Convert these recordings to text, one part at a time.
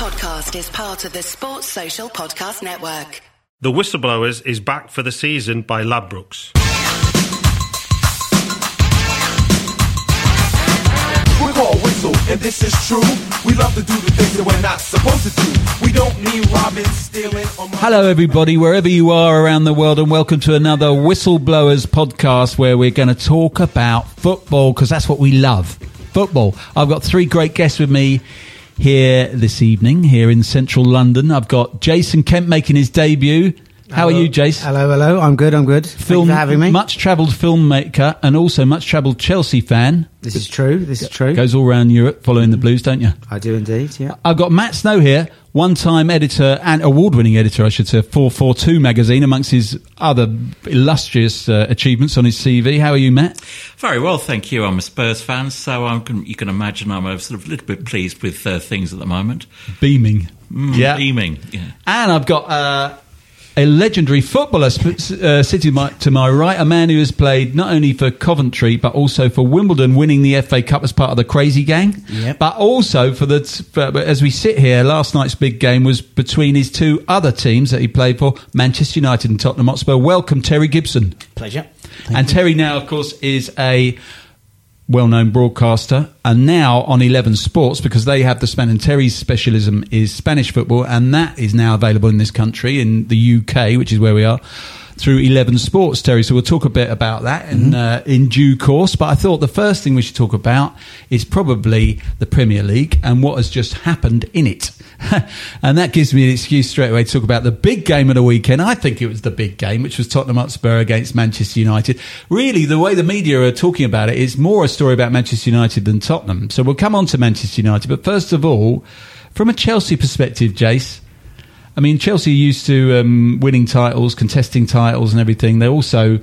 podcast is part of the Sports Social Podcast Network. The Whistleblowers is back for the season by Ladbrokes. We're called Whistle, and this is true. We love to do the things that we're not supposed to do. We don't need robbing, stealing, or Hello, everybody, wherever you are around the world, and welcome to another Whistleblowers podcast where we're going to talk about football because that's what we love football. I've got three great guests with me here this evening, here in central London. I've got Jason Kemp making his debut. How are you, Jason? Hello, hello. I'm good. I'm good. Thank Film, you for having me. Much travelled filmmaker and also much travelled Chelsea fan. This is true. This is true. Goes all around Europe following the Blues, don't you? I do indeed. Yeah. I've got Matt Snow here, one time editor and award winning editor, I should say, 442 magazine, amongst his other illustrious uh, achievements on his CV. How are you, Matt? Very well, thank you. I'm a Spurs fan, so I'm, you can imagine I'm a sort of little bit pleased with uh, things at the moment. Beaming. Mm, yeah. Beaming, yeah. And I've got uh, a legendary footballer sp- uh, sitting my, to my right, a man who has played not only for Coventry but also for Wimbledon, winning the FA Cup as part of the Crazy Gang. Yep. But also for the for, as we sit here, last night's big game was between his two other teams that he played for, Manchester United and Tottenham Hotspur. Welcome, Terry Gibson. Pleasure. and Terry now, of course, is a well-known broadcaster, and now on Eleven Sports because they have the span. And Terry's specialism is Spanish football, and that is now available in this country, in the UK, which is where we are. Through Eleven Sports, Terry. So we'll talk a bit about that in uh, in due course. But I thought the first thing we should talk about is probably the Premier League and what has just happened in it. and that gives me an excuse straight away to talk about the big game of the weekend. I think it was the big game, which was Tottenham Hotspur against Manchester United. Really, the way the media are talking about it is more a story about Manchester United than Tottenham. So we'll come on to Manchester United. But first of all, from a Chelsea perspective, Jace, I mean, Chelsea are used to um, winning titles, contesting titles, and everything. They also,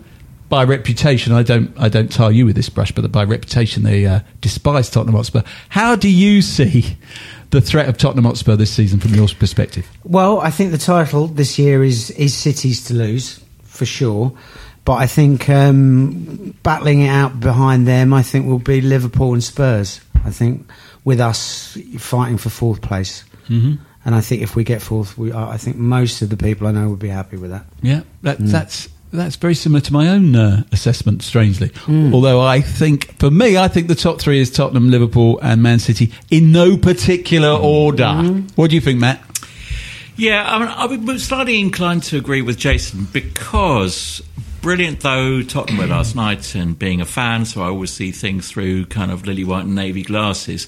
by reputation, I don't, I don't tar you with this brush, but by reputation, they uh, despise Tottenham Hotspur. How do you see the threat of Tottenham Hotspur this season from your perspective? Well, I think the title this year is is City's to lose for sure. But I think um, battling it out behind them, I think will be Liverpool and Spurs. I think with us fighting for fourth place. Mm-hmm. And I think if we get fourth, we I think most of the people I know would be happy with that. Yeah, that, that's that's very similar to my own uh, assessment. Strangely, Hmm. although I think for me, I think the top three is Tottenham, Liverpool, and Man City in no particular order. What do you think, Matt? Yeah, I mean, I was slightly inclined to agree with Jason because brilliant though Tottenham were last night and being a fan, so I always see things through kind of lily white and navy glasses.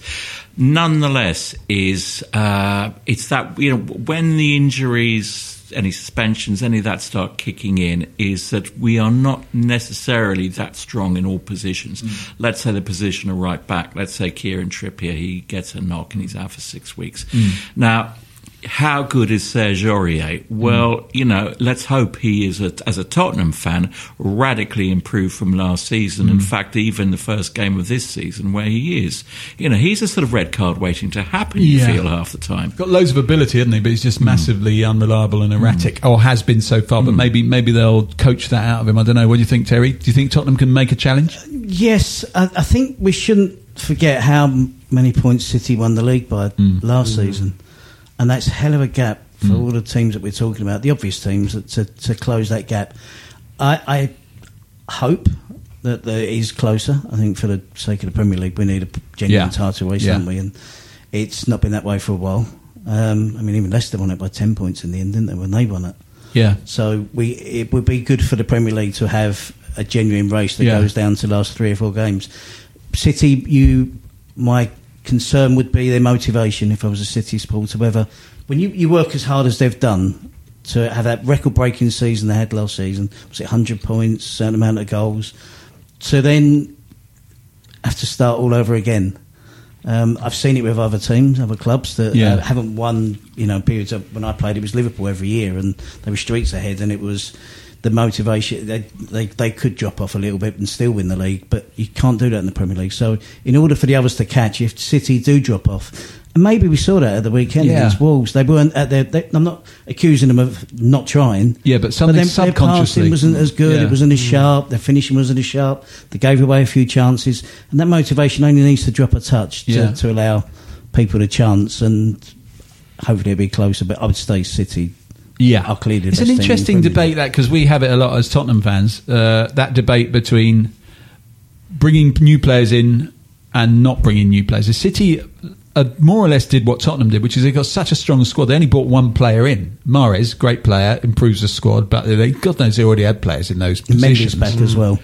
Nonetheless, is uh, it's that you know when the injuries. Any suspensions, any of that start kicking in, is that we are not necessarily that strong in all positions. Let's say the position of right back. Let's say Kieran Trippier, he gets a knock and he's out for six weeks. Now, how good is Serge Aurier? Well, mm. you know, let's hope he is, a, as a Tottenham fan, radically improved from last season. In mm. fact, even the first game of this season, where he is, you know, he's a sort of red card waiting to happen. You Yeah. feel half the time. Got loads of ability, hasn't he? But he's just mm. massively unreliable and erratic, or has been so far. But maybe maybe they'll coach that out of him. I don't know. What do you think, Terry? Do you think Tottenham can make a challenge? Uh, yes, I, I think we shouldn't forget how many points City won the league by last season, and that's a hell of a gap for all the teams that we're talking about, the obvious teams, that, to, to close that gap. I, I hope that there is closer. I think for the sake of the Premier League, we need a genuine Yeah. title race, Yeah. don't we? And it's not been that way for a while. Um, I mean, even Leicester won it by ten points in the end, didn't they? When they won it. Yeah, So we it would be good for the Premier League to have a genuine race that Yeah. goes down to the last three or four games. City, you my concern would be their motivation if I was a City supporter. Whether when you, you work as hard as they've done to have that record breaking season they had last season, was it hundred points, certain amount of goals, to then have to start all over again. Um, I've seen it with other teams, other clubs that Yeah. uh, haven't won. You know, periods of, when I played, it was Liverpool every year, and they were streets ahead, and it was the motivation. They, they they could drop off a little bit and still win the league, but you can't do that in the Premier League. So, in order for the others to catch, if City do drop off, and maybe we saw that at the weekend Yeah. against Wolves, they weren't at their. They, I'm not accusing them of not trying. Yeah, but something their- subconsciously- their passing wasn't as good. Yeah. It wasn't as mm. sharp. Their finishing wasn't as sharp. They gave away a few chances, and that motivation only needs to drop a touch to, Yeah. to allow people a chance. And hopefully it'll be closer. But I would stay City. Yeah, are clearly it's an interesting debate that because we have it a lot as Tottenham fans. Uh, that debate between bringing new players in and not bringing new players. The City uh, more or less did what Tottenham did, which is they got such a strong squad. They only brought one player in. Mahrez, great player, improves the squad, but they, God knows they already had players in those Mendy's positions. back as well.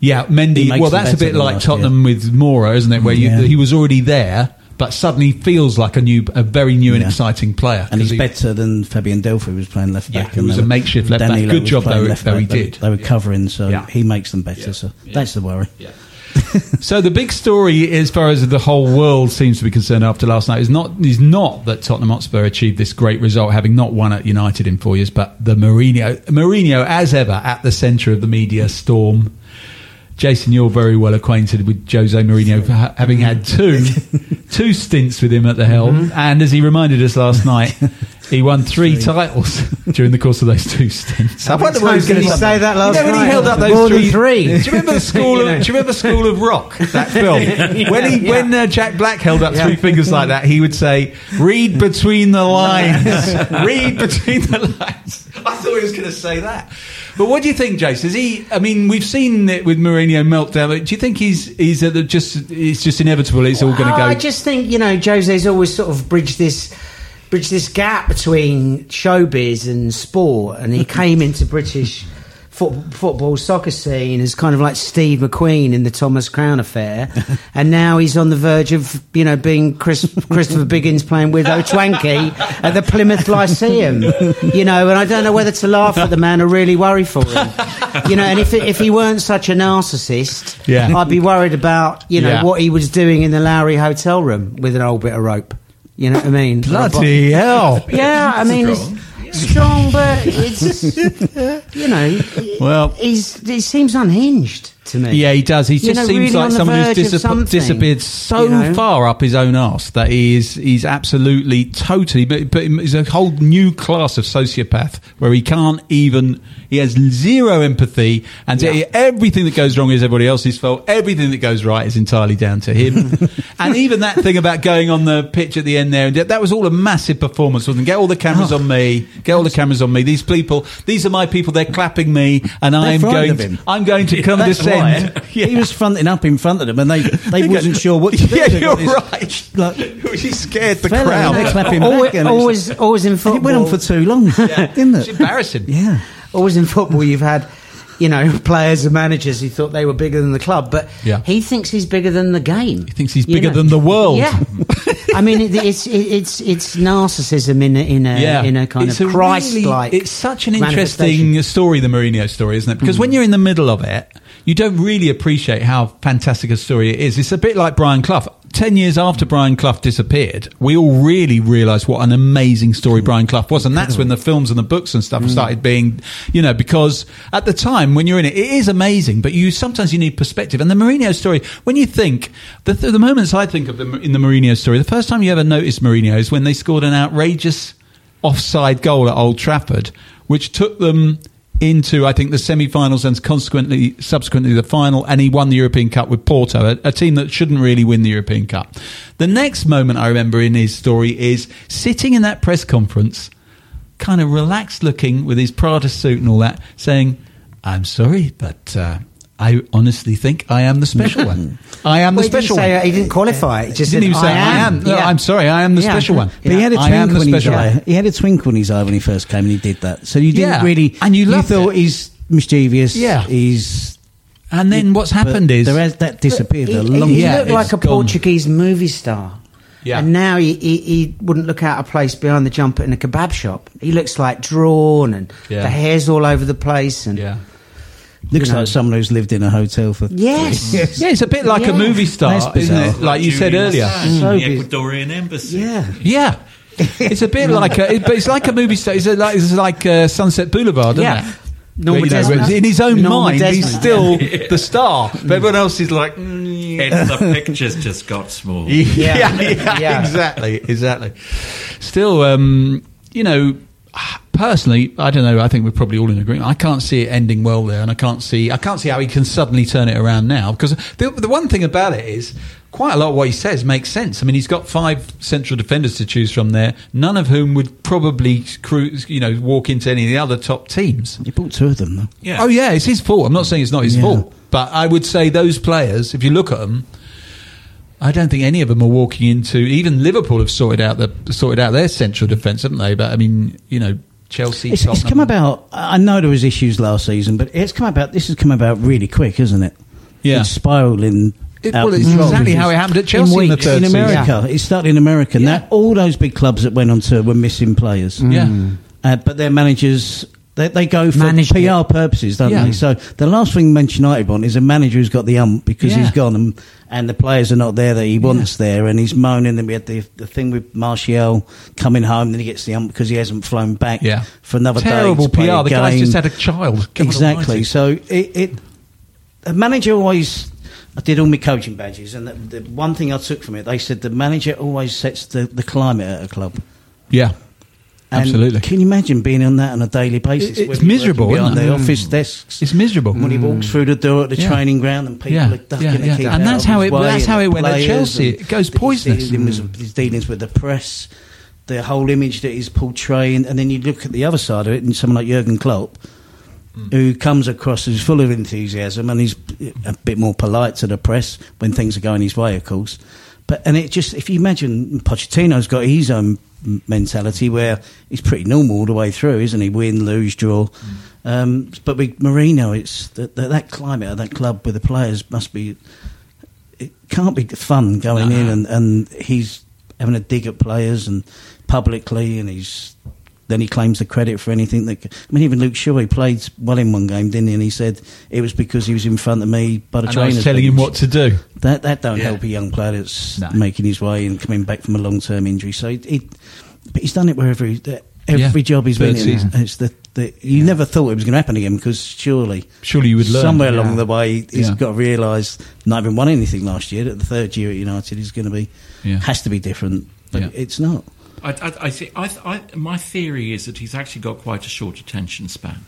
Yeah, Mendy. Well, that's a bit like Tottenham with Moura, isn't it? Where you, he was already there, but suddenly feels like a new, a very new and Yeah. exciting player. And he's he- better than Fabian Delph who was playing left Yeah, back. who and was a makeshift left back. Good job, though, left though he. They- did. They were covering, so Yeah. he makes them better. So that's the worry. So the big story, as far as the whole world seems to be concerned after last night, is not is not that Tottenham Hotspur achieved this great result, having not won at United in four years, but the Mourinho, Mourinho as ever at the centre of the media storm. Jason, you're very well acquainted with Jose Mourinho, having had two two stints with him at the helm, and as he reminded us last night, he won three, titles during the course of those two stints. I wonder what times he's going to he say that last you know, when night? he held up those More three, three. Do you remember the school? You of, do you remember School of Rock? That film. when he, when uh, Jack Black held up three fingers like that, he would say, "Read between the lines. Read between the lines." I thought he was going to say that. But what do you think, Jace? Is he? I mean, we've seen it with Mourinho meltdown. but Do you think he's he's at the just? It's just inevitable. It's all going to go. I just think you know Jose's always sort of bridged this bridged this gap between showbiz and sport, and he came into British foot, football soccer scene as kind of like Steve McQueen in the Thomas Crown affair, and now he's on the verge of you know being Chris, Christopher Biggins playing with O'Twanky at the Plymouth Lyceum, you know, and I don't know whether to laugh at the man or really worry for him, you know, and if if he weren't such a narcissist, Yeah. I'd be worried about you know Yeah. what he was doing in the Lowry hotel room with an old bit of rope. You know what I mean? Bloody hell! Yeah, I mean, strong, but it's you know, Well- he's he seems unhinged to me. Yeah, he does. He You just know, seems really like someone who's disap- disappeared so you know? far up his own arse that he is he's absolutely totally. But, but he's a whole new class of sociopath where he can't even. He has zero empathy, and Yeah. everything that goes wrong is everybody else's fault. Everything that goes right is entirely down to him. and even that thing about going on the pitch at the end there, that was all a massive performance. Wasn't it? Get all the cameras Oh. on me. Get all the cameras on me. These people, these are my people. They're clapping me, and I'm going. him. I'm going to That's condescend. why. He was fronting up in front of them, and they they wasn't sure what to do. Yeah, They you're got this, right. Like, He scared the fella, crowd. and they clap him always, back, and it's- always, always in football. it went on for too long, didn't It's it? embarrassing. Yeah. always in football, you've had. You know, players and managers who thought they were bigger than the club, but Yeah. he thinks he's bigger than the game. He thinks he's bigger know? than the world. Yeah, I mean, it, it's it, it's it's narcissism in a, in a in a kind It's of a Christ-like. really- it's such an manifestation. interesting story, the Mourinho story, isn't it? Because when hmm. you're in the middle of it, you don't really appreciate how fantastic a story it is. It's a bit like Brian Clough. Ten years after Brian Clough disappeared, we all really realised what an amazing story Brian Clough was, and that's when the films and the books and stuff mm. started being, you know, because at the time when you're in it, it is amazing, but you sometimes you need perspective. And the Mourinho story, when you think the, the, the moments I think of the, in the Mourinho story, the first time you ever noticed Mourinho is when they scored an outrageous offside goal at Old Trafford, which took them into, I think, the semi-finals and consequently, subsequently, the final. And he won the European Cup with Porto, a, a team that shouldn't really win the European Cup. The next moment I remember in his story is sitting in that press conference, kind of relaxed looking with his Prada suit and all that, saying, "I'm sorry, but." Uh, I honestly think I am the special one. I am Well, the he didn't special say, one. uh, he didn't qualify it. He just Didn't said, even say, I am. No, Yeah. I'm sorry, I am the Yeah. special one. But he had a I am the twinkle in his special one. eye. He had a twinkle in his eye when he first came, and he did that. So you didn't Yeah. really, And you loved thought it. he's mischievous. Yeah. he's. And then what's happened is there has, that disappeared He, a long he Yeah, looked like a gone. Portuguese movie star. Yeah. And now he, he, he wouldn't look out of place behind the jumper in a kebab shop. He looks like drawn and Yeah. the hair's all over the place. And yeah. Looks you know. like someone who's lived in a hotel for. Yes. Yeah, it's a bit like a movie star, isn't it? Like you said earlier. Assange So the biz- Ecuadorian embassy. Yeah. Yeah. It's a bit like a, it, but it's like a movie star. It's like, it's like uh, Sunset Boulevard, isn't Yeah. it? Norma Where, you know, in his own Norma mind, he's Desmond, still the star, but everyone else is like, mm, And the pictures just got small. yeah, Yeah. yeah, Yeah. exactly, exactly. Still, um, you know, personally, I don't know. I think we're probably all in agreement. I can't see it ending well there, and I can't see, I can't see how he can suddenly turn it around now. Because the, the one thing about it is, quite a lot of what he says makes sense. I mean, he's got five central defenders to choose from there, none of whom would probably, cruise, you know, walk into any of the other top teams. You bought two of them, though. Yeah. Oh yeah, it's his fault. I'm not saying it's not his Yeah. fault, but I would say those players, if you look at them, I don't think any of them are walking into. Even Liverpool have sorted out the sorted out their central defence, haven't they? But I mean, you know, Chelsea. It's, it's come about. I know there was issues last season, but it's come about. This has come about really quick, isn't it? Yeah. it's spiraling. It- well, it's control. exactly how it happened at Chelsea in the weeks. third in season. America. It started in America. Yeah. Now all those big clubs that went on to were missing players. Yeah. Uh, but their managers. They, they go for Managed PR it. purposes, don't Yeah. they? So the last thing Manchester United want is a manager who's got the ump because Yeah. he's gone and, and the players are not there that he wants there, and he's moaning. And we had the, the thing with Martial coming home, then he gets the ump because he hasn't flown back Yeah. for another Terrible day. play PR. a The guy's just had a child. Exactly. So it, it a manager always. I did all my coaching badges, and the, the one thing I took from it, they said the manager always sets the, the climate at a club. Yeah. And Absolutely. Can you imagine being on that on a daily basis? It- it's miserable, working behind isn't the it? office desks. It's miserable. when he mm. walks through the door at the Yeah. training ground and people Yeah, are ducking yeah, yeah. And that's how it- that's how it went at Chelsea. It goes his poisonous. dealings with- His dealings with the press, the whole image that he's portraying, and then you look at the other side of it, and someone like Jurgen Klopp, mm. who comes across as full of enthusiasm and he's a bit more polite to the press when things are going his way, of course. But and it just if you imagine Pochettino's got his own mentality where he's pretty normal all the way through, isn't he? Win, lose, draw. Um, but with Mourinho, it's that, that that climate of that club with the players must be. It can't be fun going in and, and he's having a dig at players and publicly, and he's then he claims the credit for anything that. I mean, even Luke Shaw, he played well in one game, didn't he? And he said it was because he was in front of me by the And I trainers. was telling him what to do. That that don't Yeah. help a young player that's No. making his way and coming back from a long term injury. So it, it, but he's done it wherever he. Every Yeah. job he's Third been in, it's the, the you never thought it was going to happen again because surely, Surely you would learn. somewhere Yeah. along the way he's Yeah. got to realise not even won anything last year. That the third year at United is going to be Yeah. has to be different, but Yeah. it's not. I, I, I, see, I, I, my theory is that he's actually got quite a short attention span.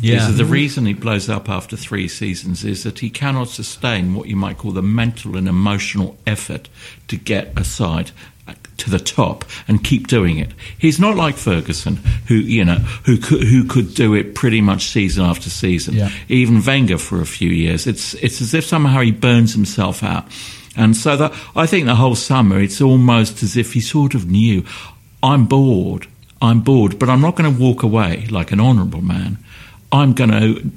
Yeah. The reason he blows up after three seasons is that he cannot sustain what you might call the mental and emotional effort to get a side uh, to the top and keep doing it. He's not like Ferguson, who you know who could, who could do it pretty much season after season. Yeah. Even Wenger for a few years. It's it's as if somehow he burns himself out. And so that I think the whole summer, it's almost as if he sort of knew, I'm bored, I'm bored, but I'm not going to walk away like an honourable man. I'm going to,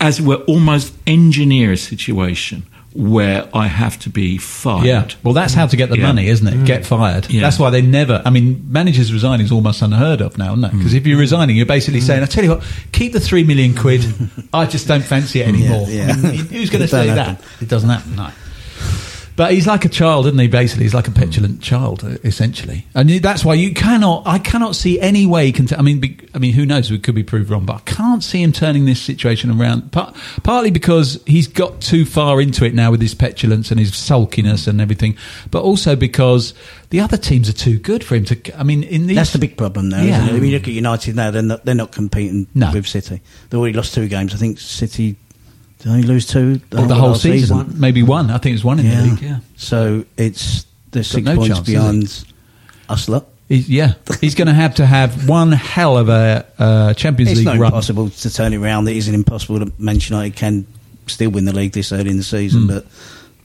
as we're almost engineer a situation where I have to be fired. Yeah, well, that's how to get the Yeah. money, isn't it? Mm. Get fired. Yeah. That's why they never. I mean, managers resigning is almost unheard of now, isn't it? Mm. Because if you're resigning, you're basically mm. saying, "I tell you what, keep the three million quid. I just don't fancy it anymore." Yeah, yeah. I mean, who's going to It don't say happen. that? It doesn't happen. No. But he's like a child, isn't he? Basically, he's like a petulant child, uh, essentially, and that's why you cannot. I cannot see any way. He can. T- I mean, be, I mean, who knows? We could be proved wrong, but I can't see him turning this situation around. Par- partly because he's got too far into it now with his petulance and his sulkiness and everything, but also because the other teams are too good for him to. I mean, in these, That's the big problem now. Yeah. Isn't it? If you look at United now, they're not, they're not competing No. with City. They've already lost two games. I think City did they lose two Well, the whole last season, maybe one. I think it's one in the league. Yeah, So it's they're six no points chance, is behind us lot. he's, yeah. he's going to have to have one hell of a uh, Champions It's League not run. impossible to turn it around. It isn't impossible that Manchester United can still win the league this early in the season, Mm. but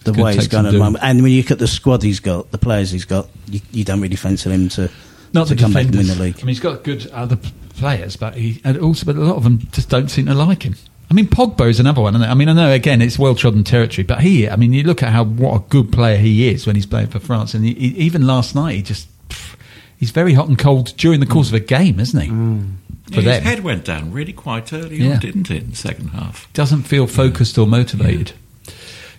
the It's way it's going at the moment, and when you look at the squad he's got, the players he's got, you, you don't really fancy him to Not to the come back and win the league. I mean, he's got good other players, but he and also, but a lot of them just don't seem to like him. I mean, Pogba is another one. Isn't it? I mean, I know again it's well trodden territory, but he, I mean, you look at how what a good player he is when he's playing for France, and he, he- even last night he just pff, he's very hot and cold during the course of a game, isn't he? Mm. For Yeah, them, his head went down really quite early Yeah. on, didn't it, in the second half? doesn't feel focused or motivated.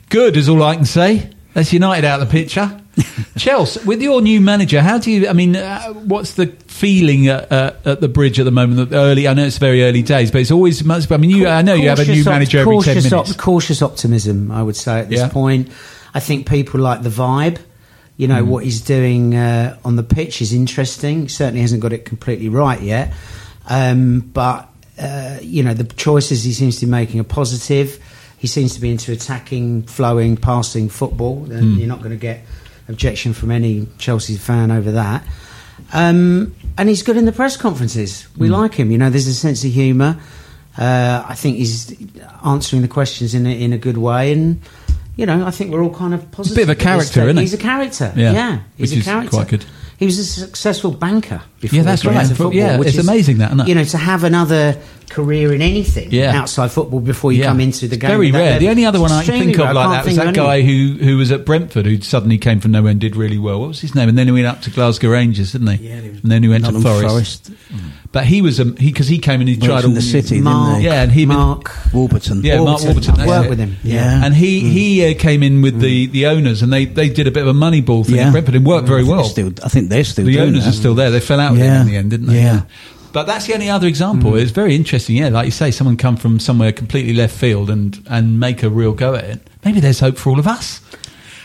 Good is all I can say. That's United out of the picture. Chelsea, with your new manager, how do you? I mean, uh, what's the feeling at, uh, at the bridge at the moment? That Early, I know it's very early days, but it's always much. I mean, you, I know you have a new manager every ten cautious minutes. op- cautious optimism, I would say at this Yeah. point. I think people like the vibe. You know Mm. what he's doing uh, on the pitch is interesting. Certainly hasn't got it completely right yet, um, but uh, you know the choices he seems to be making are positive. he seems to be into attacking, flowing, passing football. And you're not going to get objection from any Chelsea fan over that. Um, and he's good in the press conferences. We like him. You know, there's a sense of humour. Uh, I think he's answering the questions in a, in a good way, and you know, I think we're all kind of positive. A bit of a character, isn't he? He's a character. Yeah. Yeah, he's Which a is character. quite good. He was a successful banker. Before Yeah, that's right. football, yeah, which it's is, amazing that, isn't it? You know, to have another career in anything Yeah. outside football before you Yeah. come into the It's game. Very rare. level. The only other one I can think of like that was that guy who who was at Brentford who suddenly came from nowhere and did really well. What was his name? And then he went up to Glasgow Rangers, didn't he? Yeah, he was and then he went to Forest. Forest. Hmm. But he was um, he because he came in and he tried from all the city, Mark, didn't they? Yeah, and he Mark. Warburton. Yeah, Mark Warburton. I've that's worked it. with him. Yeah. And he he uh, came in with the, the owners, and they, they did a bit of a money ball thing Yeah. at Brentford and worked very I think well. Still, I think they're still the doing owners that. are still there. They fell out with Yeah. him in the end, didn't they? Yeah. But that's the only other example. It's very interesting. Yeah, like you say, someone come from somewhere completely left field and and make a real go at it. Maybe there's hope for all of us.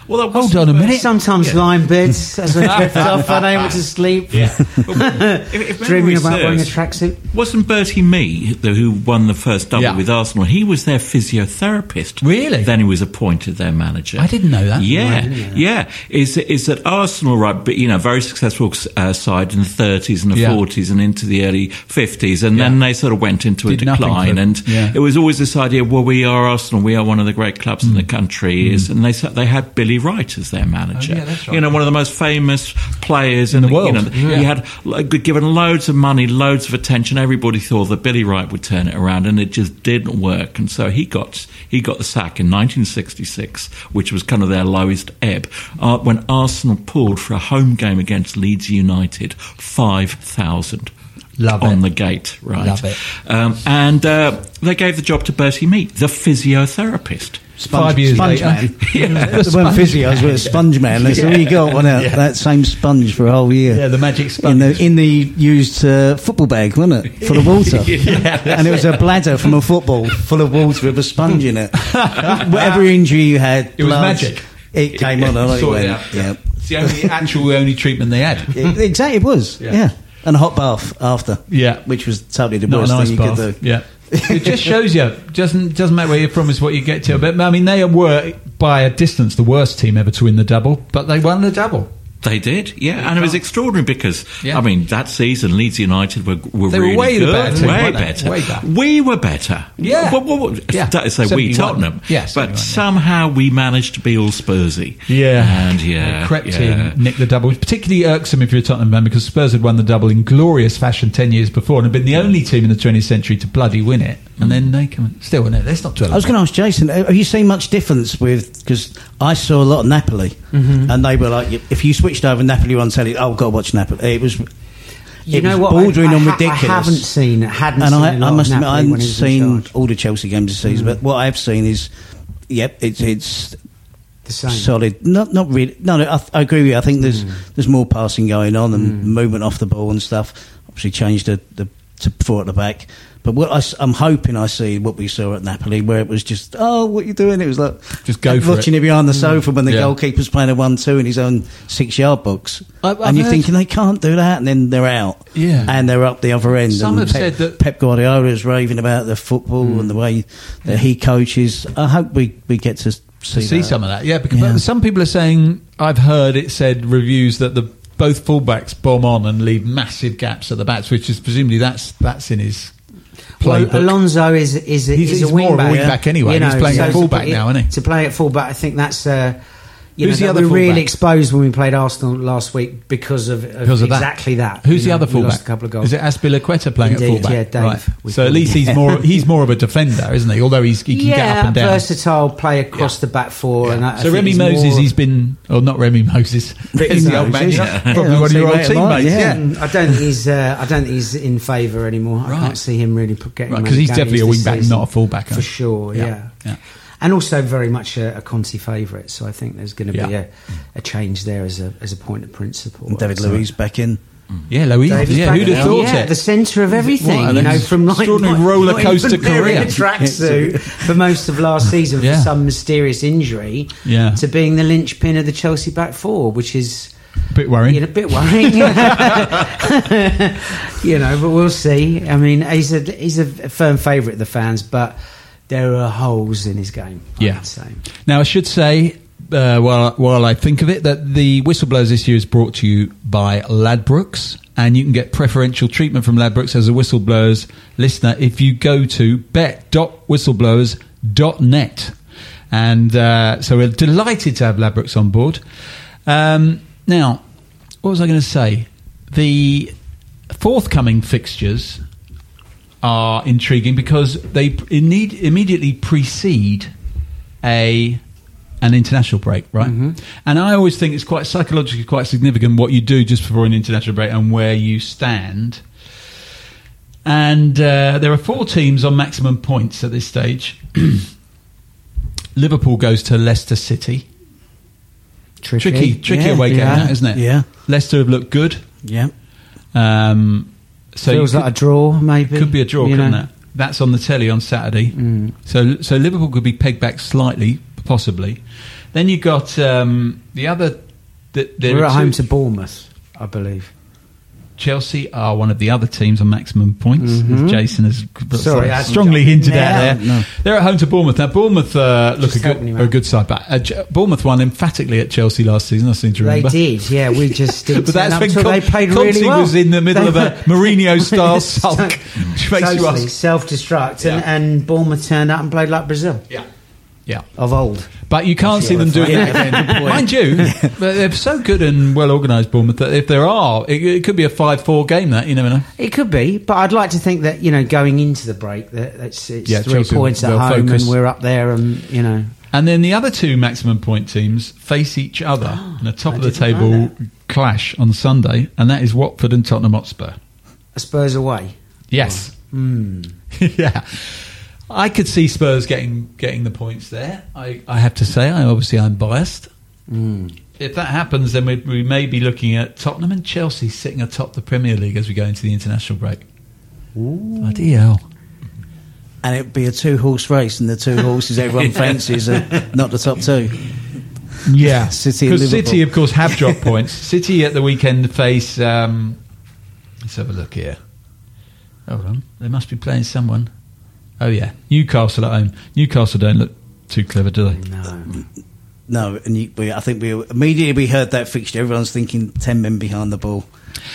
Well, that Hold on a minute. Sometimes lying beds as I drift off, unable to sleep, If, if dreaming memory about wearing a serves, tracksuit. Wasn't Bertie Mee, the, who won the first double Yeah. with Arsenal, he was their physiotherapist. Really? Then he was appointed their manager. I didn't know that. Yeah, yeah. Is is that Arsenal, right? But you know, very successful uh, side in the 30s and the Yeah. 40s and into the early 50s, and then they sort of went into Did a decline. and yeah. it was always this idea: well, we are Arsenal, we are one of the great clubs in the Mm. country. Is and they they had Billy Wright as their manager. Oh, yeah, that's right. You know, one of the most famous players in, the You world. know, Yeah. He had like, given loads of money, loads of attention. Everybody thought that Billy Wright would turn it around, and it just didn't work. And so he got he got the sack in 1966, which was kind of their lowest ebb, uh, when Arsenal pulled for a home game against Leeds United, five thousand. Love on it. the gate, right? Love it. Um, and uh, they gave the job to Bertie Mee, the physiotherapist. Five years sponge later. man. They weren't physios, but a sponge man. That's all you got. One out that same sponge for a whole year. Yeah, the magic in sponge. the in the used uh, football bag, wasn't it, full of water? and it was a bladder from a football full of water with a sponge in it. Whatever injury you had, It was magic. It came on. and it went, out. Yeah, It's the only actual only treatment they had. It- exactly. It was. Yeah. Yeah. and a hot bath after. Yeah. which was totally the Not worst thing you bath. could do. Yeah. It just shows you doesn't doesn't matter where you're from is what you get to. But I mean, they were by a distance the worst team ever to win the double, but they won the double. They did, yeah, and it was extraordinary because Yeah. I mean that season Leeds United were, were They were really way the good, better team, way better. Way better. We were better, Yeah. Well, well, well, Yeah. That is say we Tottenham, Yeah, but 71, yeah. somehow we managed to be all Spursy, yeah, and yeah, They crept yeah. in, nicked the double. It's particularly irksome if you're a Tottenham fan because Spurs had won the double in glorious fashion ten years before and had been the only team in the 20th century to bloody win it, and then they come and still win it. Let's not dwell. I was going to ask Jason, have you seen much difference with? Because I saw a lot of Napoli, Mm-hmm. and they were like, if you switched over Napoli on telly, oh, got to watch Napoli. It was, You it know was what? bordering I, I on ridiculous. I haven't seen, hadn't and seen I, I must admit, I haven't he was in seen all the Chelsea games this season, Mm. but what I have seen is, yep, it's it's the same. solid. Not not really. No, no I, I agree with you. I think there's Mm. there's more passing going on and movement off the ball and stuff. Obviously, changed the, the to four at the back. But what I, am hoping I see what we saw at Napoli, where it was just, oh, what are you doing? It was like Just go for watching it. it behind the sofa when the Yeah. goalkeeper's playing a one-two in his own six-yard box, I- I've and you're heard- thinking they can't do that, and then they're out, Yeah. and they're up the other end. Some and have Pep, said that- Pep Guardiola is raving about the football hmm. and the way that he coaches. I hope we, we get to see, to see some of that. Yeah, because Yeah. some people are saying I've heard it said reviews that the both fullbacks bomb on and leave massive gaps at the backs, which is presumably that's that's in his Well. Alonso is is, He's- is he's a more of a wing wing back anyway. He's playing at to fullback now, isn't he? To play at fullback, I think that's. Uh, you Who's know, the other we really exposed when we played Arsenal last week because of, of because of exactly that. Who's You the know, other fullback? a couple of goals. Is it Azpilicueta playing Indeed, at fullback? yeah, Dave, Right. we So at least him. he's more he's more of a defender, isn't he? Although he's, he can yeah, get up and down. versatile, play across the back four. And I, I so think Remy Moses, more- he's been, or not Remy Moses, Remy the old man, Moses, yeah. yeah. probably one of your old teammate of mine, teammates. yeah. Yeah, I don't think he's. Uh, I don't think he's in favour anymore. I can't see him really getting Right, 'cause many he's definitely a wing back, not a fullback. for sure. Yeah, Yeah. yeah. And also very much a, a Conte favourite. So I think there's going to be a, a change there as a as a point of principle. And David So- Luiz back in. yeah, Luiz. David's yeah, who'd have thought yeah, it? the centre of everything. What you know, from like extraordinary not- roller coaster career. a tracksuit for most of last season Yeah. for some mysterious injury, Yeah. to being the linchpin of the Chelsea back four, which is a bit worrying. you know, a bit worrying. you know, but we'll see. I mean, he's a he's a firm favourite of the fans, but there are holes in his game. I Yeah. Now, I should say, uh, while, while I think of it, that the Whistleblowers this year is brought to you by Ladbrokes, and you can get preferential treatment from Ladbrokes as a Whistleblowers listener if you go to bet.whistleblowers.net. And uh, so we're delighted to have Ladbrokes on board. Um, now, what was I going to say? The forthcoming fixtures are intriguing because they need, immediately precede a an international break, right? And I always think it's quite psychologically quite significant what you do just before an international break and where you stand. And uh, there are four teams on maximum points at this stage. Liverpool goes to Leicester City. Tricky, Tricky, tricky Yeah, away game, yeah. isn't it? Yeah. Leicester have looked good. Yeah. Um, so Feels you like a draw, maybe. could be a draw, couldn't know? it? That's on the telly on Saturday. Mm. So so Liverpool could be pegged back slightly, possibly. Then you got um, the other. The, We're at two- home to Bournemouth, I believe. Chelsea are one of the other teams on maximum points, as Jason has Mm-hmm. Sorry, strongly hinted No, at there. no. They're at home to Bournemouth. Now, Bournemouth uh, look a good, are a good side, but uh, Bournemouth won emphatically at Chelsea last season. I seem to remember. They remember. did, yeah. We just didn't But that's turn up when till Con- they played Conte really well. was in the middle of a Mourinho-style sulk, which makes you totally ask. self-destruct, Yeah. and, and Bournemouth turned up and played like Brazil Yeah, yeah. of old. But you can't see them doing that again. Mind you, but they're so good and well organised, Bournemouth, that if there are, it, it could be a 5 4 game, that, you never know. It could be, but I'd like to think that you know going into the break that it's, it's Yeah, three Chelsea points at home focus. and we're up there, and you know And then the other two maximum point teams face each other in a top I of the table clash on Sunday, and that is Watford and Tottenham Hotspur. Spurs away. Yes. Hmm. yeah. I could see Spurs getting getting the points there. I, I have to say, I obviously I'm biased. Hmm. If that happens, then we, we may be looking at Tottenham and Chelsea sitting atop the Premier League as we go into the international break. Bloody hell! And it'd be a two horse race, and the two horses everyone fancies are not the top two. Yeah, City and because Liverpool. City, of course, have dropped points. City at the weekend face. Um, let's have a look here. Hold on, they must be playing someone. Oh yeah, Newcastle at home. Newcastle don't look too clever, do they? No, No, and you, we, I think we immediately we heard that fixture. Everyone's thinking ten men behind the ball.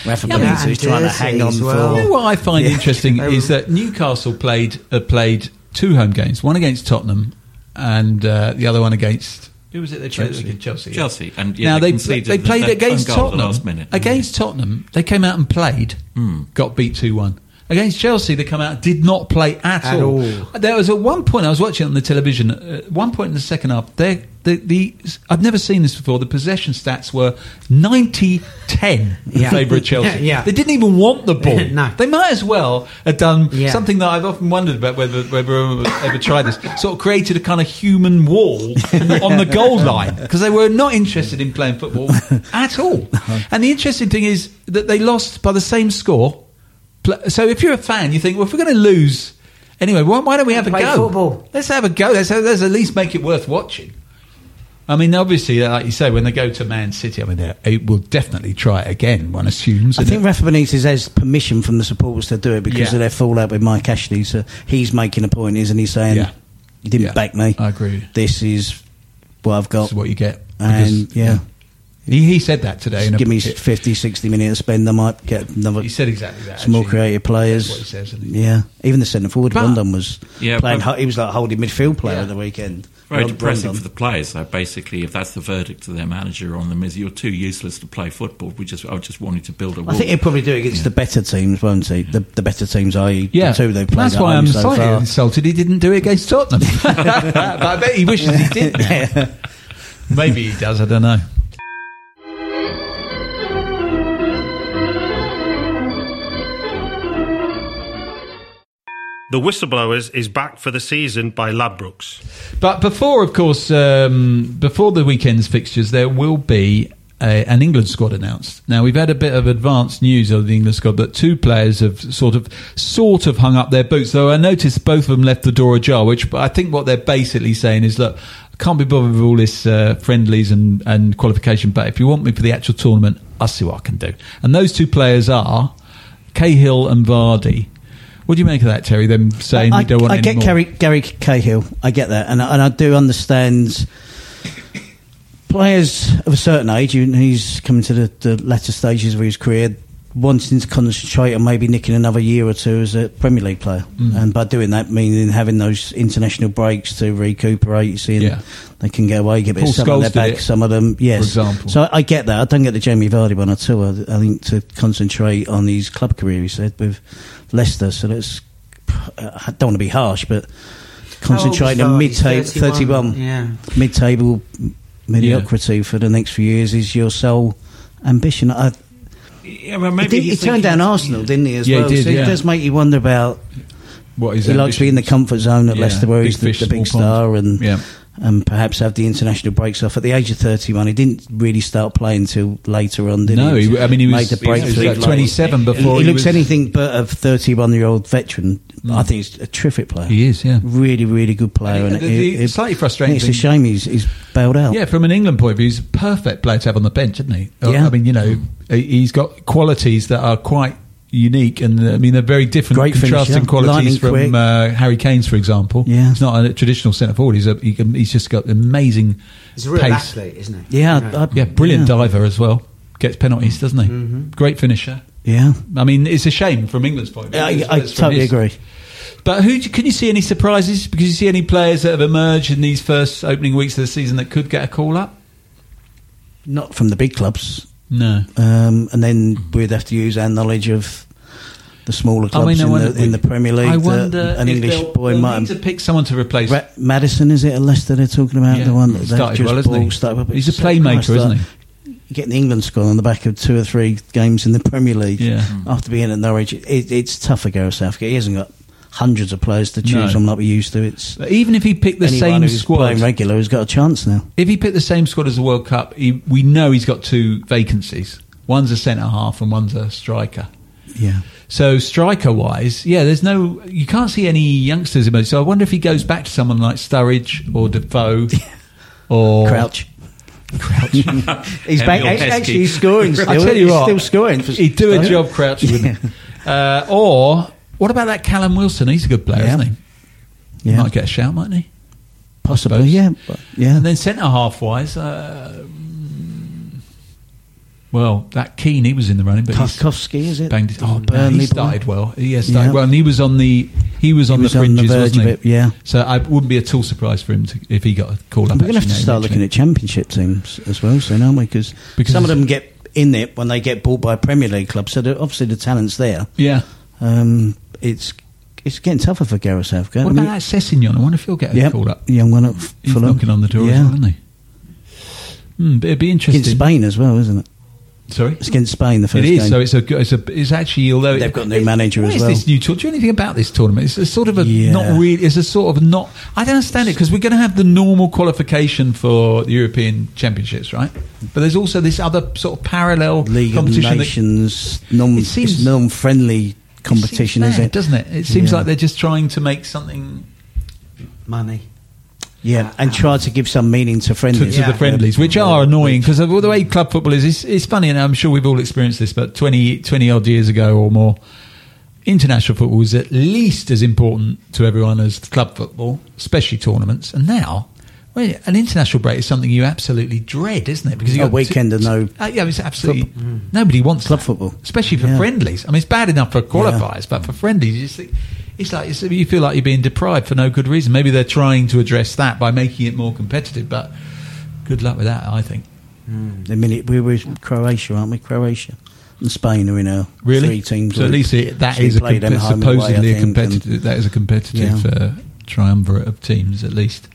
Rafa Yeah, Benitez and is trying to hang on as for. well. You know what I find Yeah. interesting is that Newcastle played uh, played two home games, one against Tottenham and uh, the other one against who was it? They played Chelsea. Chelsea. Chelsea, and, yeah, now they they they played that against own goal at the Tottenham. last minute. Against Tottenham, they came out and played, Hmm. got beat two one. Against Chelsea, they come out did not play at, At all. all. There was at one point I was watching it on the television. At one point in the second half, they the, the I've never seen this before. The possession stats were 90-10 in Yeah. favour of Chelsea. Yeah. They didn't even want the ball. No. They might as well have done Yeah. something that I've often wondered about whether whether ever tried this. Sort of created a kind of human wall on the goal line because they were not interested in playing football at all. And the interesting thing is that they lost by the same score. So if you're a fan, you think, well, if we're going to lose anyway, why, why don't we have a Play go? football. Let's have a go. Let's, let's at least make it worth watching. I mean, obviously, uh, like you say, when they go to Man City, I mean, they- will definitely try it again. One assumes. I think Rafa Benitez has permission from the supporters to do it because Yeah. of their fallout with Mike Ashley. So he's making a point, isn't he? Saying, Yeah. "You didn't Yeah, back me. I agree. This is what I've got." That's what you get. And, Because, yeah. He, he said that today. In a, Give me it- 50, 60 minutes to spend. I might get another He said exactly that. some more creative players. That's what he says. he? Yeah, even the centre forward But- Rondon was Yeah, playing. but- he was like holding midfield player Yeah. at the weekend. Very Rond- depressing Rondon. for the players. So basically, if that's the verdict of their manager on them, is you're too useless to play football. We just, I just wanted to build a wall. I think he'll probably do it against the better teams, won't he? The, the better teams, i.e., Yeah, the two they've played. that's why I'm so slightly far. insulted he didn't do it against Tottenham. but I bet he wishes he did. Now. Maybe he does. I don't know. The Whistleblowers is back for the season by Ladbrokes. But before, of course, um, before the weekend's fixtures, there will be a, an England squad announced. Now we've had a bit of advanced news of the England squad that two players have sort of, sort of hung up their boots. Though I noticed both of them left the door ajar. Which I think what they're basically saying is, look, I can't be bothered with all this uh, friendlies and, and qualification. But if you want me for the actual tournament, I'll see what I can do. And those two players are Cahill and Vardy. What do you make of that, Terry? Them saying I, we don't want I get? Gary, Gary Cahill. I get that, and I, and I do understand players of a certain age. He's coming to the, the latter stages of his career, wanting to concentrate on maybe nicking another year or two as a Premier League player, Mm. and by doing that, meaning having those international breaks to recuperate, seeing Yeah. they can get away, get a bit Paul of something their back. it, Some of them, yes. example. So I get that. I don't get the Jamie Vardy one at all. I, I think to concentrate on his club career, he said with Leicester. So that's I don't want to be harsh, but concentrating How on mid-table, 31, 31, Yeah. mid-table mediocrity for the next few years is your sole ambition. I, Yeah, well, he, maybe did- he turned down Arsenal, didn't he? As Yeah, he well, did, so yeah. it does make you wonder about. What is he likes to be in the comfort zone at Yeah, Leicester, where he's the, fish, the big star, pond. and Yeah. and perhaps have the international breaks off. At the age of thirty-one, he didn't really start playing until later on, did No, he? he- I mean, he was- made the he was breakthrough like late. 27 before He, he looks was- anything but a thirty-one-year-old veteran. Mm. I think he's a terrific player. He is, yeah. really, really good player. And And, the- the it- slightly frustrating It's a shame he's he's bailed out. Yeah, from an England point of view, he's a perfect player to have on the bench, isn't he? Yeah. I mean, you know, he's got qualities that are quite unique, and uh, I mean, they're very different, Great contrasting finisher, qualities lightning from uh, Harry Kane's, for example. Yeah. he's not a traditional centre forward. He's a, he can, he's just got amazing He's a real pace. athlete, isn't he? Yeah, You know. I- Yeah, brilliant yeah. diver as well. Gets penalties, doesn't he? Mm-hmm. Great finisher. Yeah, I mean, it's a shame from England's point of view. I, as I well as from totally his. agree. But who can you see any surprises? Because you see any players that have emerged in these first opening weeks of the season that could get a call up? Not from the big clubs, No. um, and then we'd have to use our knowledge of the smaller clubs I in, wonder- the, in the Premier League. I wonder an English they'll- boy they'll might need to pick someone to replace. Ra- Maddison, is it at Leicester they're talking about? Yeah. The one that started just well, isn't he? started He's a playmaker, isn't he? Getting the England score on the back of two or three games in the Premier League Yeah. after being at Norwich, it, it's tough for Gareth Southgate. He hasn't got hundreds of players to choose No. from like we used to. It's But even if he picked the same who's squad, playing regular has got a chance now. if he picked the same squad as the World Cup, he, we know he's got two vacancies. One's a centre half and one's a striker. Yeah. So striker wise, yeah, there's no you can't see any youngsters emerge. So I wonder if he goes back to someone like Sturridge or Defoe or Crouch. Crouch. He's back. Actually, Heskey. he's scoring still. I tell you he's what, still scoring. For he'd do a job Crouch, wouldn't he? Uh, or what about that Callum Wilson? He's a good player, Yeah. isn't he? He Yeah, might get a shout, mightn't he? possibly. Yeah, but, yeah. And then centre half wise, uh, well, that Keane, he was in the running, but Tarkowski, is it? banged oh, Burnley he started well. He has started Yeah. well, and he was on the he was on was the on the fringes, verge wasn't he? of it, yeah. So I wouldn't be at all surprised for him to, if he got a call up. We're going to have to start looking at championship teams as well soon, aren't we? Cause Because some of them get in it when they get bought by Premier League clubs, So obviously the talent's there. Yeah. Um, it's it's getting tougher for Gareth Southgate. What I about mean, that Sessegnon? I wonder if he'll get a yeah, call up. young one at He's Fulham. knocking on the door yeah. as well, isn't he? Hmm, but it'd be Against interesting. Spain as well, isn't it? Sorry. It's against Spain the first is. game. So it's a. It's a. It's actually. Although They've it- got a new manager as is well. this new tour? Do you know anything about this tournament? It's a sort of a Yeah. not really. It's a sort of not. I don't understand it because we're going to have the normal qualification for the European Championships, right? But there's also this other sort of parallel League of competition. that- non, It seems- it's non-friendly competition, it seems is mad, it? Doesn't it? It seems Yeah. like they're just trying to make something Money. Yeah, uh, and try to give some meaning to to, friendlies. to the friendlies, which are annoying because the way club football is, it's, it's funny, and I'm sure we've all experienced this, but 20, 20 odd years ago or more, international football was at least as important to everyone as club football, especially tournaments. And now, well, an international break is something you absolutely dread, isn't it? Because you A got weekend of no Uh, yeah, it's absolutely nobody wants Club that. football. especially for Yeah. friendlies. I mean, it's bad enough for qualifiers, but for friendlies, you just think, it's like it's, you feel like you're being deprived for no good reason. Maybe they're trying to address that by making it more competitive, but good luck with that. I think. The minute we were with Croatia, aren't we? Croatia and Spain are in our Really, three teams. So at least it, that So is a played them compe- home and away, supposedly I a competitive. That is a competitive Yeah. uh, triumvirate of teams, at least.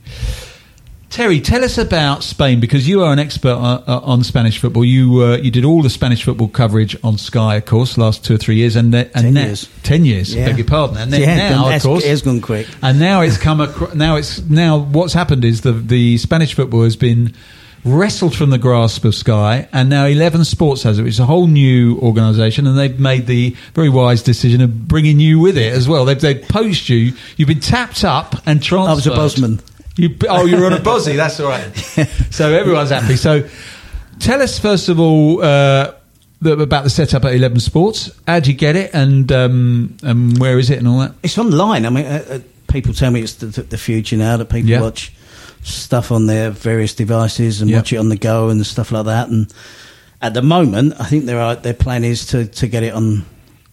Terry, tell us about Spain because you are an expert on, uh, on Spanish football. You uh, you did all the Spanish football coverage on Sky, of course, last two or three years, and, the, and Ten now- years. ten years. Yeah. Beg your pardon. And then Yeah, now, of course, it has gone quick. and now it's come. Acro- now it's now what's happened is the the Spanish football has been wrestled from the grasp of Sky, and now Eleven Sports has it. It's a whole new organisation, and they've made the very wise decision of bringing you with it as well. They've they've poached you. You've been tapped up and transferred. I was a Bosman. You, oh, you're on a Bossie. That's all right. so everyone's happy. So tell us first of all. Uh, the, about the setup at Eleven Sports. How do you get it, and um, and where is it, and all that? It's online. I mean, uh, uh, people tell me it's the, the, the future now that people Yeah. watch stuff on their various devices and Yeah. watch it on the go and stuff like that. And at the moment, I think their their plan is to, to get it on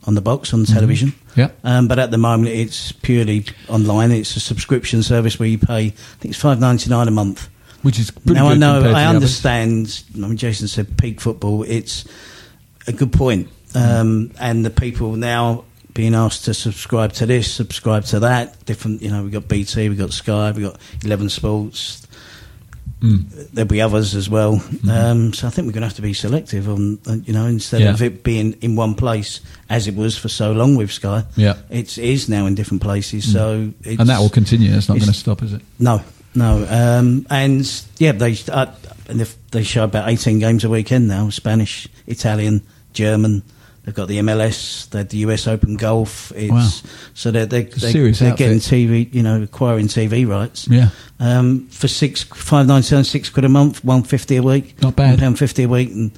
on the box on television. Mm-hmm. Yeah. Um, but at the moment, it's purely online. It's a subscription service where you pay. I think it's five ninety nine a month. Which is now I know, I understand. I mean, Jason said peak football. It's a good point, um, and the people now being asked to subscribe to this, subscribe to that. Different, you know, we have got BT, we have got Sky, we have got Eleven Sports. Mm. There'll be others as well. Um, so I think we're going to have to be selective on, uh, you know, instead Yeah. of it being in one place as it was for so long with Sky. Yeah. it's it is now in different places. So it's, and that will continue. It's not it's- going to stop, is it? no, no. Um, and yeah, they uh, if they show about eighteen games a weekend now: Spanish, Italian, German. They've got the MLS, they had the US Open Golf. It's, Wow. So they're they're, they're, serious they're outfit. getting TV, you know, acquiring TV rights. Yeah. Um, for six five nine, six quid a month, one fifty a week. Not bad. Pound fifty a week, and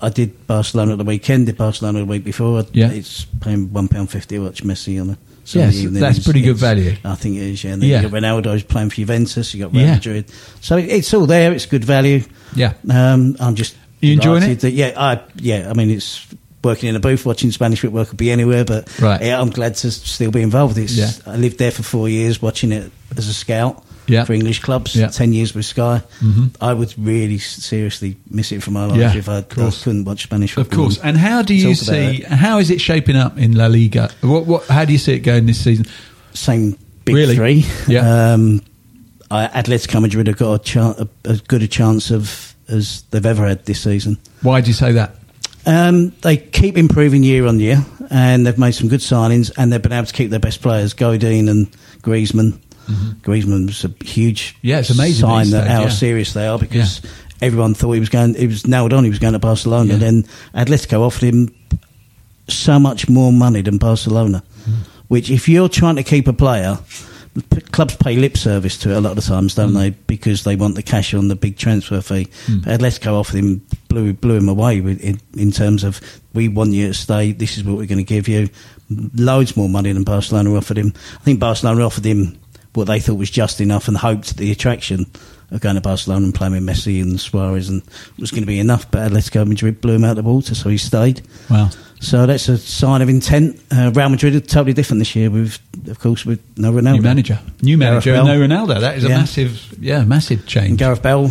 I did Barcelona at the weekend. Did Barcelona the week before. Yeah. It's paying one pound fifty to watch Messi on a. Yes, Sunday evening. that's pretty good it's- value. I think it is. Yeah. And then Yeah. you got Ronaldo's playing for Juventus. You got Real Yeah. Madrid. So it- it's all there. It's good value. Yeah. Um, I'm just You enjoying it? That, yeah, I yeah. I mean, it's working in a booth, watching Spanish football could be anywhere, but Right. yeah, I'm glad to still be involved. It's Yeah. I lived there for four years, watching it as a scout Yeah. for English clubs. Yeah. Ten years with Sky. Mhm. I would really seriously miss it for my life Yeah, if I. I couldn't watch Spanish football. Of course. And how do you see? it. How is it shaping up in La Liga? What? What? How do you see it going this season? same big Really? three. Yeah. Um, I, Atletico Madrid have got a chan a, as good a chance of as they've ever had this season. Why do you say that? Um, they keep improving year on year, and they've made some good signings, and they've been able to keep their best players, Godin and Griezmann. Griezmann was a huge Mm-hmm. Yeah, it's amazing sign that how yeah. serious they are because everyone thought he was going. He was nailed on. He was going to Barcelona. Yeah. Then Atletico offered him so much more money than Barcelona. Mm. Which, if you're trying to keep a player, clubs pay lip service to it a lot of the times, don't Mm. they? Because they want the cash on the big transfer fee. But Atletico offered him blew blew him away in, in terms of we want you to stay. This is what we're going to give you. Loads more money than Barcelona offered him. I think Barcelona offered him what they thought was just enough and hoped the attraction going to Barcelona and playing with Messi and Suarez and was going to be enough. But Atletico Madrid blew him out of the water, so he stayed. Wow. So that's a sign of intent. Uh, Real Madrid are totally different this year. With, of course, with no Ronaldo, New manager. New manager and no Ronaldo. That is a Yeah. massive, yeah, massive And change. Gareth Bale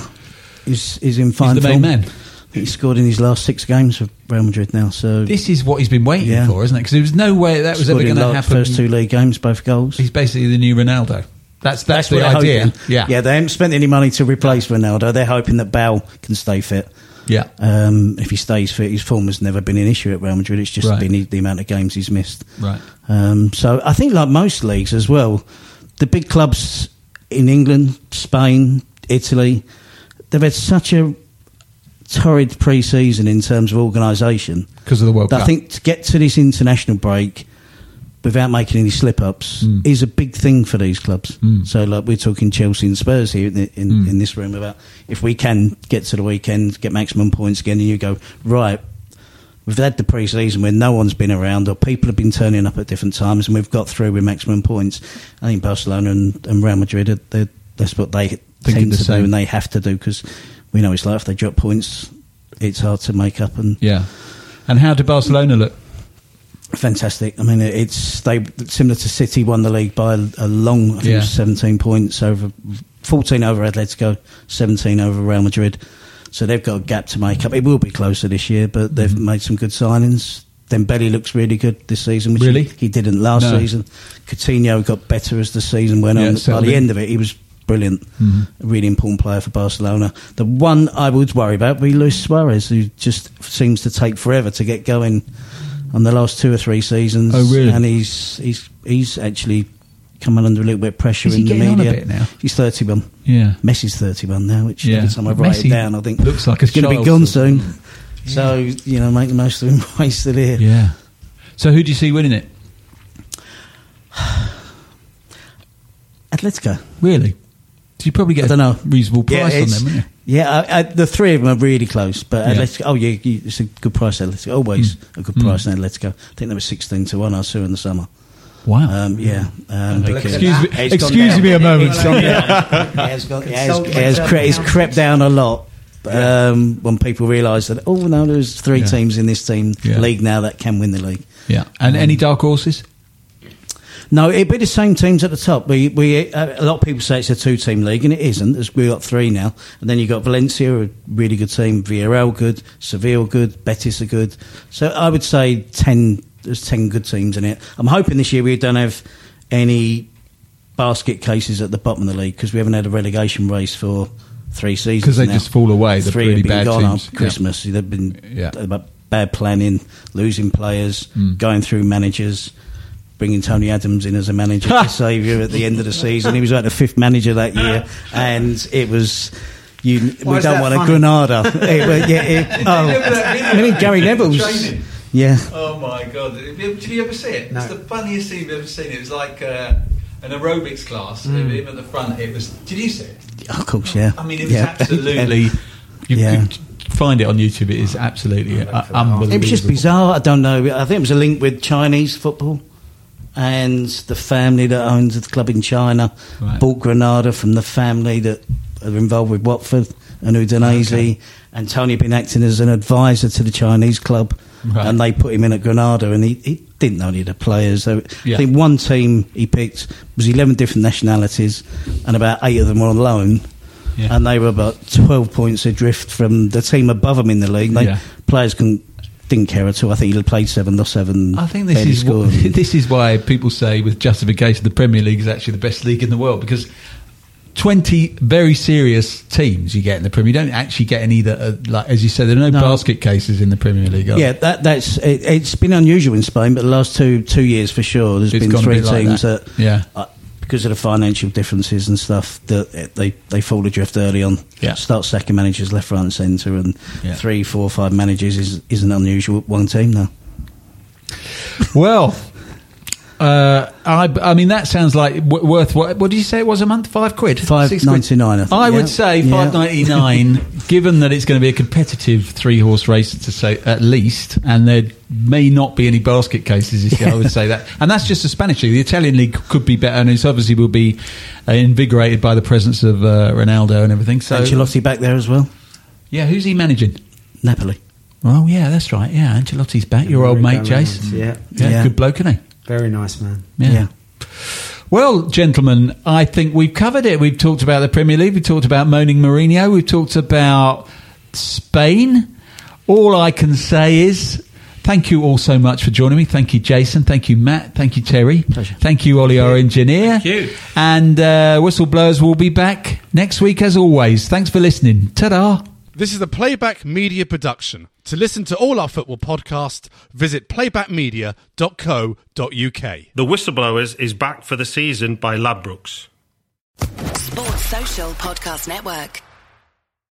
is is in fine He's the main form. man. He scored in his last six games for Real Madrid now. So This is what he's been waiting Yeah. for, isn't it? Because there was no way that was scored ever going to happen. First two league games, both goals. He's basically the new Ronaldo. That's that's, the what they're idea. hoping. Yeah, yeah. They haven't spent any money to replace Ronaldo. They're hoping that Bale can stay fit. yeah. Um, if he stays fit, his form has never been an issue at Real Madrid. It's just Right. been the, the amount of games he's missed. Right. Um, so I think, like most leagues as well, the big clubs in England, Spain, Italy, they've had such a torrid pre-season in terms of organisation. Because of the World that I Cup. think to get to this international break without making any slip-ups Mm. is a big thing for these clubs. Mm. So, like we're talking Chelsea and Spurs here in, the- in, Mm. in this room about if we can get to the weekend, get maximum points again, and you go right. We've had the pre-season where no one's been around, or people have been turning up at different times, and we've got through with maximum points. I think Barcelona and, and Real Madrid, are, that's what they Thinking tend the to same. do, and they have to do because we know it's like if they drop points, it's hard to make up. And Yeah. And how did Barcelona look? Fantastic. I mean, it's they similar to City won the league by a, long, I think Yeah. 17 points over 14 over Atletico, 17 over Real Madrid. So they've got a gap to make up. It will be closer this year, but they've Mm-hmm. made some good signings. Dembele looks really good this season, which Really? he, didn't last No. season. Coutinho got better as the season went Yeah, on. By the end of it, he was brilliant. Mhm. A really important player for Barcelona. The one I would worry about would be Luis Suarez, who just seems to take forever to get going on the last two or three seasons. Oh, really? And he's he's he's actually coming under a little bit of pressure Is in the getting on a media. bit now? He's 31. Yeah. Messi's 31 now, which Yeah. every time I write Messi it down, I think looks like it's going to be gone soon. So you know, make the most of him while he's still here. Yeah. So who do you see winning it? Atletico. Really? So you probably get I don't know. a reasonable price on them, wouldn't you? Yeah, I, I, the three of them are really close. But Yeah. Atletico, oh yeah, you, it's a good price. Atletico, always Mm. a good price. in Atletico. I think they were sixteen to one. I saw in the summer. Wow. Um, yeah. Um, because- excuse me, It's gone excuse down. me a moment. It's gone down. It has, has, has, cre- um, it's crept down a lot. Um, when people realise that, oh no, there's three Yeah. teams in this team Yeah. league now that can win the league. yeah. And any dark horses? No, it'd be the same teams at the top. We, we, uh, a lot of people say it's a two-team league, and it isn't. There's, we've got three now, and then you've got Valencia, a really good team, Villarreal good, Seville good, Betis are good. So I would say ten. There's ten good teams in it. I'm hoping this year we don't have any basket cases at the bottom of the league because we haven't had a relegation race for three seasons. Because they now. just fall away, the Three really have been bad gone teams. Christmas. They've been Yeah. about bad planning, losing players, Mm. going through managers, bringing Tony Adams in as a manager to save you at the end of the season. He was like the fifth manager that year, and it was. You, Why we don't want funny? a Granada. It was- yeah, it- oh, I mean Gary Neville's. Yeah, Oh my god! Did you ever see it? No. It's the funniest thing you've ever seen. It was like uh, an aerobics class. Mm. Him at the front. It was. Did you see it? of course, yeah. I mean, it was Yeah. absolutely. You Yeah. could find it on YouTube. It is absolutely uh, unbelievable. It was just bizarre. I don't know. I think it was a link with Chinese football. And the family that owns the club in China Right. bought Granada from the family that are involved with Watford and Udinese. Okay. And Tony had been acting as an advisor to the Chinese club. Right. And they put him in at Granada, and he, he didn't know any of the players. So Yeah. I think one team he picked was 11 different nationalities, and about eight of them were on loan. Yeah. And they were about 12 points adrift from the team above them in the league. They, Yeah. Players can, didn't care at all. I think he played seven, lost seven. I think this is what, this is why people say with justification the Premier League is actually the best league in the world because twenty very serious teams you get in the Premier. You don't actually get any that are like as you said. There are no, No. basket cases in the Premier League. Yeah, that, that's it, it's been unusual in Spain, but the last two two years for sure, there's It's been three like teams that. that, Yeah. uh, because of the financial differences and stuff, that they they fall adrift early on. Yeah. Start sacking managers left, right, and centre, and Yeah. three, four, five managers is isn't unusual. at One team now. Well. Uh, I, I mean that sounds like w- worth what? What did you say it was a month? Five quid, Five Six quid? ninety-nine, I think, I yeah. would say five ninety nine. given that it's going to be a competitive three horse race to say at least, and there may not be any basket cases this year. I would say that, and that's just the Spanish league. The Italian league could be better, and it's obviously will be uh, invigorated by the presence of uh, Ronaldo and everything. So, Ancelotti back there as well. yeah, who's he managing? Napoli. Oh yeah, that's right. Yeah, Ancelotti's back. Your old mate, Jason. Yeah. Yeah, Yeah. good bloke, isn't he? Very nice man. Yeah. Well, gentlemen, I think we've covered it. We've talked about the Premier League. We've talked about moaning Mourinho. We've talked about Spain. All I can say is thank you all so much for joining me. Thank you, Jason. Thank you, Matt. Thank you, Terry. Pleasure. Thank you, Ollie, our engineer. Thank you. And uh, Whistleblowers will be back next week as always. Thanks for listening. Ta-da. This is a Playback Media production. To listen to all our football podcasts, visit playbackmedia.co.uk. The Whistleblowers is back for the season by Ladbrokes. Sports Social Podcast Network.